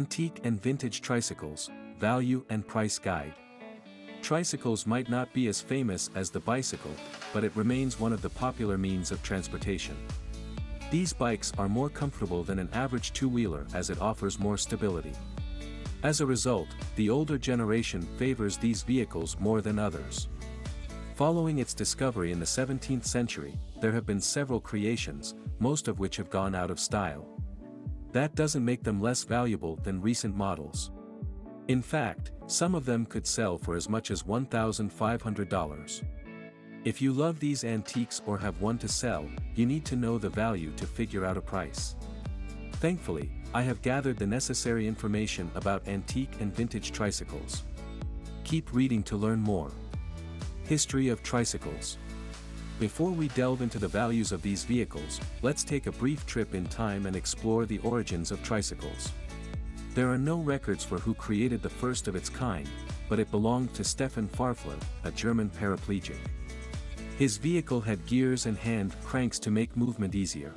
Antique and Vintage Tricycles, Value and Price Guide. Tricycles might not be as famous as the bicycle, but it remains one of the popular means of transportation. These bikes are more comfortable than an average two-wheeler as it offers more stability. As a result, the older generation favors these vehicles more than others. Following its discovery in the 17th century, there have been several creations, most of which have gone out of style. That doesn't make them less valuable than recent models. In fact, some of them could sell for as much as $1,500. If you love these antiques or have one to sell, you need to know the value to figure out a price. Thankfully, I have gathered the necessary information about antique and vintage tricycles. Keep reading to learn more. History of Tricycles Before we delve into the values of these vehicles, let's take a brief trip in time and explore the origins of tricycles. There are no records for who created the first of its kind, but it belonged to Stephan Farffler, a German paraplegic. His vehicle had gears and hand cranks to make movement easier.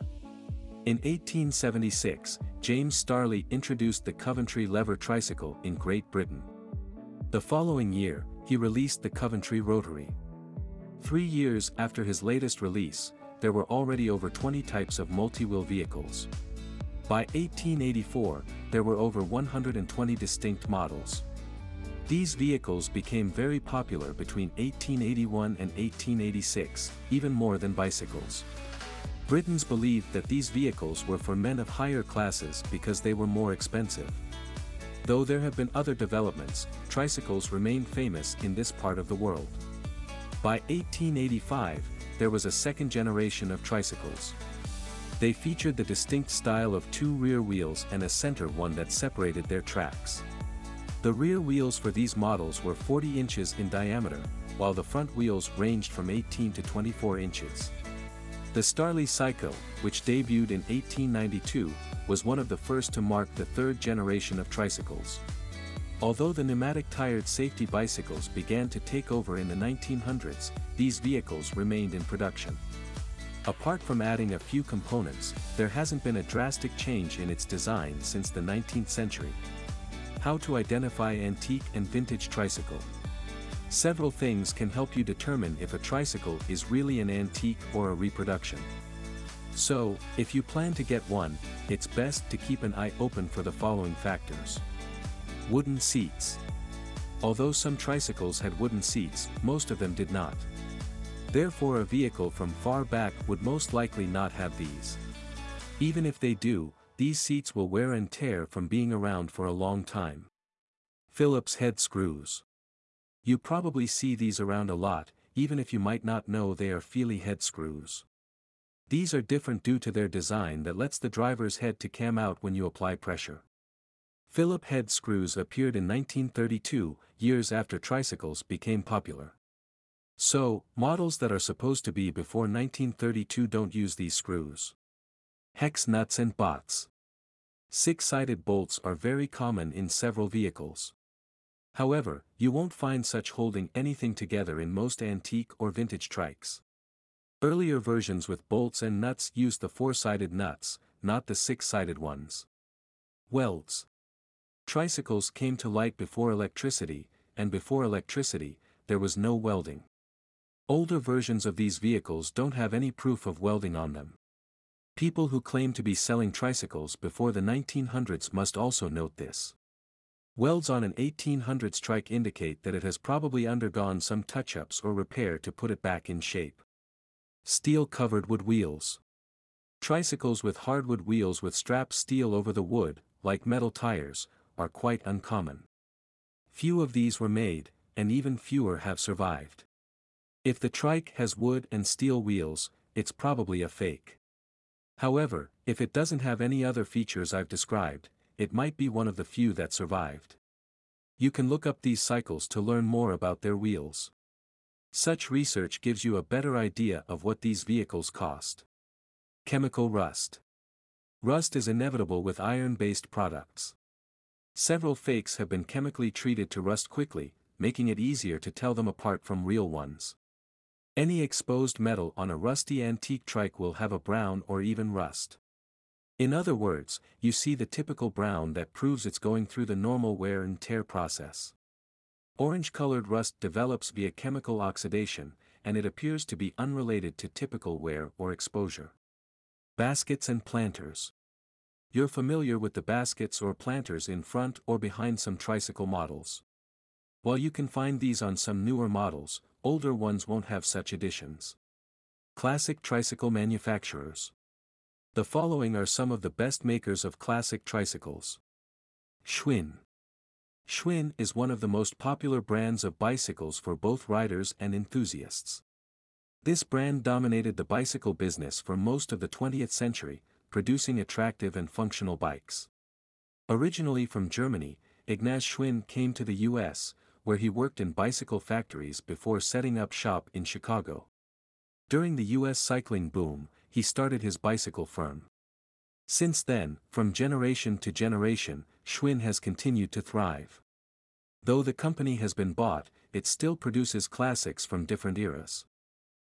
In 1876, James Starley introduced the Coventry lever tricycle in Great Britain. The following year, he released the Coventry Rotary. Three years after his latest release, there were already over 20 types of multi-wheel vehicles. By 1884, there were over 120 distinct models. These vehicles became very popular between 1881 and 1886, even more than bicycles. Britons believed that these vehicles were for men of higher classes because they were more expensive. Though there have been other developments, tricycles remain famous in this part of the world. By 1885, there was a second generation of tricycles. They featured the distinct style of two rear wheels and a center one that separated their tracks. The rear wheels for these models were 40 inches in diameter, while the front wheels ranged from 18 to 24 inches. The Starley Psycho, which debuted in 1892, was one of the first to mark the third generation of tricycles. Although the pneumatic-tired safety bicycles began to take over in the 1900s, these vehicles remained in production. Apart from adding a few components, there hasn't been a drastic change in its design since the 19th century. How to identify antique and vintage tricycle. Several things can help you determine if a tricycle is really an antique or a reproduction. So, if you plan to get one, it's best to keep an eye open for the following factors. Wooden seats. Although some tricycles had wooden seats, most of them did not. Therefore a vehicle from far back would most likely not have these. Even if they do, these seats will wear and tear from being around for a long time. Phillips head screws. You probably see these around a lot, even if you might not know they are Phillips head screws. These are different due to their design that lets the driver's head to cam out when you apply pressure. Phillip head screws appeared in 1932, years after tricycles became popular. So, models that are supposed to be before 1932 don't use these screws. Hex nuts and bots. Six-sided bolts are very common in several vehicles. However, you won't find such holding anything together in most antique or vintage trikes. Earlier versions with bolts and nuts used the four-sided nuts, not the six-sided ones. Welds. Tricycles came to light before electricity, and before electricity, there was no welding. Older versions of these vehicles don't have any proof of welding on them. People who claim to be selling tricycles before the 1900s must also note this. Welds on an 1800s trike indicate that it has probably undergone some touch-ups or repair to put it back in shape. Steel-covered wood wheels. Tricycles with hardwood wheels with straps steel over the wood, like metal tires, are quite uncommon. Few of these were made, and even fewer have survived. If the trike has wood and steel wheels, it's probably a fake. However, if it doesn't have any other features I've described, it might be one of the few that survived. You can look up these cycles to learn more about their wheels. Such research gives you a better idea of what these vehicles cost. Chemical rust. Rust is inevitable with iron-based products. Several fakes have been chemically treated to rust quickly, making it easier to tell them apart from real ones. Any exposed metal on a rusty antique trike will have a brown or even rust. In other words, you see the typical brown that proves it's going through the normal wear and tear process. Orange-colored rust develops via chemical oxidation, and it appears to be unrelated to typical wear or exposure. Baskets and planters. You're familiar with the baskets or planters in front or behind some tricycle models. While you can find these on some newer models, older ones won't have such additions. Classic tricycle manufacturers. The following are some of the best makers of classic tricycles. Schwinn. Schwinn is one of the most popular brands of bicycles for both riders and enthusiasts. This brand dominated the bicycle business for most of the 20th century, producing attractive and functional bikes. Originally from Germany, Ignaz Schwinn came to the US, where he worked in bicycle factories before setting up shop in Chicago. During the US cycling boom, he started his bicycle firm. Since then, from generation to generation, Schwinn has continued to thrive. Though the company has been bought, it still produces classics from different eras.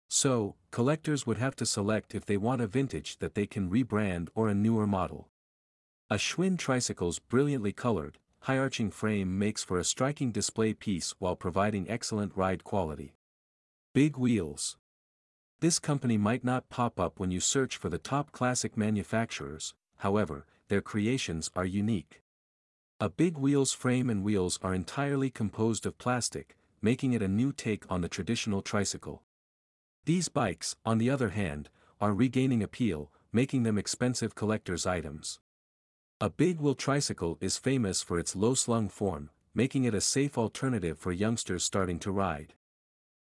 So, collectors would have to select if they want a vintage that they can rebrand or a newer model. A Schwinn tricycle's brilliantly colored, high-arching frame makes for a striking display piece while providing excellent ride quality. Big Wheels This company might not pop up when you search for the top classic manufacturers, however, their creations are unique. A Big Wheels frame and wheels are entirely composed of plastic, making it a new take on the traditional tricycle. These bikes, on the other hand, are regaining appeal, making them expensive collector's items. A big wheel tricycle is famous for its low-slung form, making it a safe alternative for youngsters starting to ride.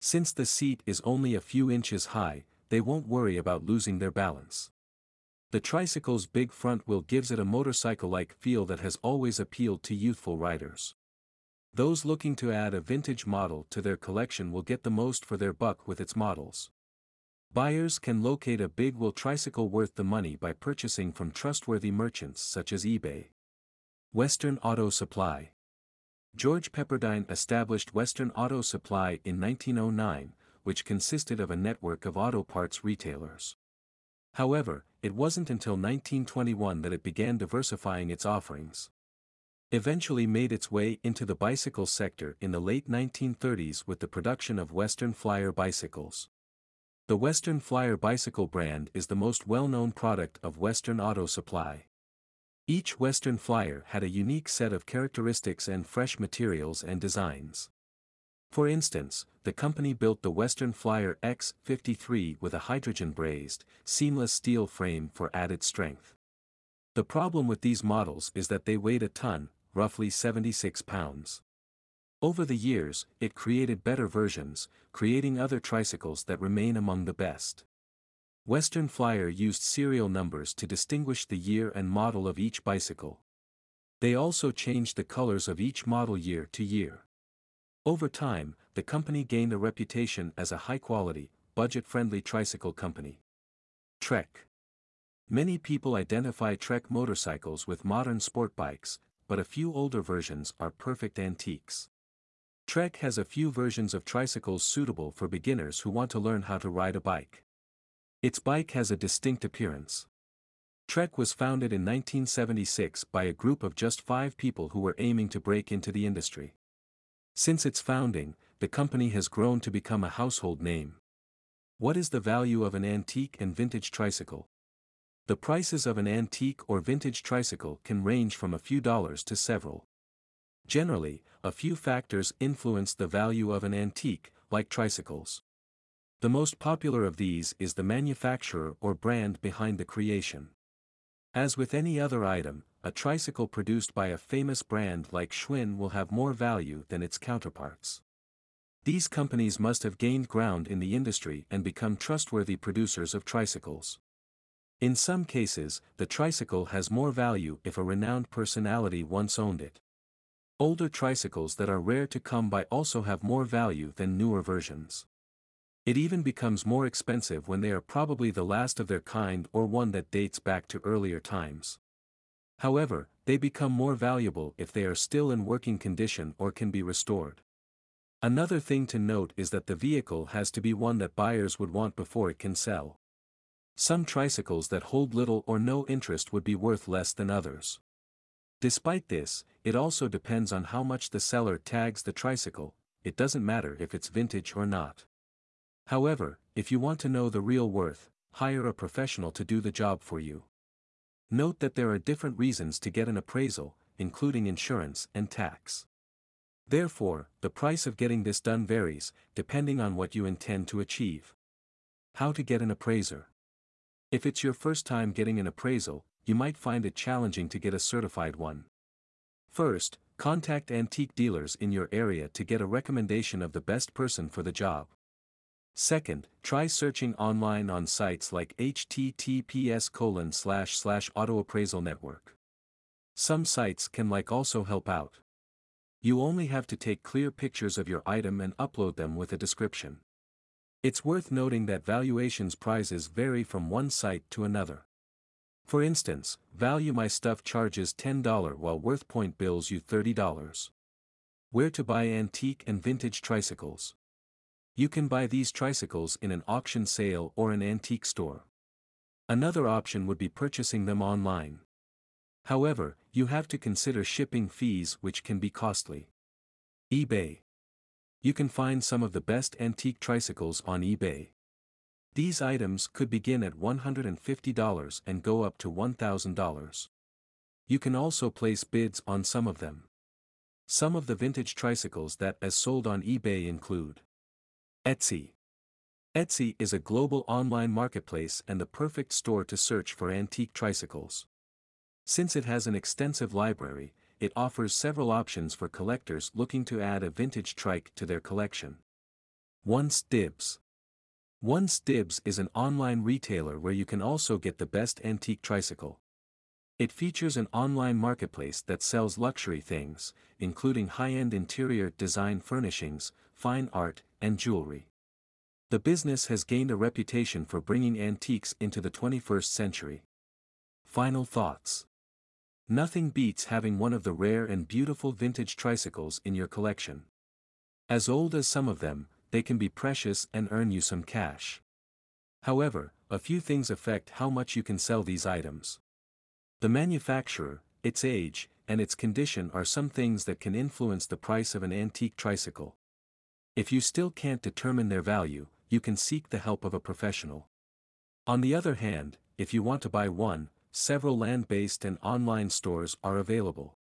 Since the seat is only a few inches high, they won't worry about losing their balance. The tricycle's big front wheel gives it a motorcycle-like feel that has always appealed to youthful riders. Those looking to add a vintage model to their collection will get the most for their buck with its models. Buyers can locate a big wheel tricycle worth the money by purchasing from trustworthy merchants such as eBay. Western Auto Supply George Pepperdine established Western Auto Supply in 1909, which consisted of a network of auto parts retailers. However, it wasn't until 1921 that it began diversifying its offerings. Eventually made its way into the bicycle sector in the late 1930s with the production of Western Flyer bicycles. The Western Flyer bicycle brand is the most well-known product of Western Auto Supply. Each Western Flyer had a unique set of characteristics and fresh materials and designs. For instance, the company built the Western Flyer X53 with a hydrogen-brazed, seamless steel frame for added strength. The problem with these models is that they weighed a ton, roughly 76 pounds. Over the years, it created better versions, creating other tricycles that remain among the best. Western Flyer used serial numbers to distinguish the year and model of each bicycle. They also changed the colors of each model year to year. Over time, the company gained a reputation as a high-quality, budget-friendly tricycle company. Trek Many people identify Trek motorcycles with modern sport bikes, but a few older versions are perfect antiques. Trek has a few versions of tricycles suitable for beginners who want to learn how to ride a bike. Its bike has a distinct appearance. Trek was founded in 1976 by a group of just five people who were aiming to break into the industry. Since its founding, the company has grown to become a household name. What is the value of an antique and vintage tricycle? The prices of an antique or vintage tricycle can range from a few dollars to several. Generally, a few factors influence the value of an antique, like tricycles. The most popular of these is the manufacturer or brand behind the creation. As with any other item, a tricycle produced by a famous brand like Schwinn will have more value than its counterparts. These companies must have gained ground in the industry and become trustworthy producers of tricycles. In some cases, the tricycle has more value if a renowned personality once owned it. Older tricycles that are rare to come by also have more value than newer versions. It even becomes more expensive when they are probably the last of their kind or one that dates back to earlier times. However, they become more valuable if they are still in working condition or can be restored. Another thing to note is that the vehicle has to be one that buyers would want before it can sell. Some tricycles that hold little or no interest would be worth less than others. Despite this, it also depends on how much the seller tags the tricycle, it doesn't matter if it's vintage or not. However, if you want to know the real worth, hire a professional to do the job for you. Note that there are different reasons to get an appraisal, including insurance and tax. Therefore, the price of getting this done varies, depending on what you intend to achieve. How to get an appraiser. If it's your first time getting an appraisal, you might find it challenging to get a certified one. First, contact antique dealers in your area to get a recommendation of the best person for the job. Second, try searching online on sites like https colon slash network. Some sites can like also help out. You only have to take clear pictures of your item and upload them with a description. It's worth noting that valuations prices vary from one site to another. For instance, Value My Stuff charges $10 while WorthPoint bills you $30. Where to buy antique and vintage tricycles? You can buy these tricycles in an auction sale or an antique store. Another option would be purchasing them online. However, you have to consider shipping fees which can be costly. eBay. You can find some of the best antique tricycles on eBay. These items could begin at $150 and go up to $1,000. You can also place bids on some of them. Some of the vintage tricycles that as sold on eBay include Etsy. Etsy is a global online marketplace and the perfect store to search for antique tricycles. Since it has an extensive library, it offers several options for collectors looking to add a vintage trike to their collection. Once Dibs. Once Dibs is an online retailer where you can also get the best antique tricycle. It features an online marketplace that sells luxury things, including high-end interior design furnishings, fine art, and jewelry. The business has gained a reputation for bringing antiques into the 21st century. Final thoughts. Nothing beats having one of the rare and beautiful vintage tricycles in your collection. As old as some of them, they can be precious and earn you some cash. However, a few things affect how much you can sell these items. The manufacturer, its age, and its condition are some things that can influence the price of an antique tricycle. If you still can't determine their value, you can seek the help of a professional. On the other hand, if you want to buy one, several land-based and online stores are available.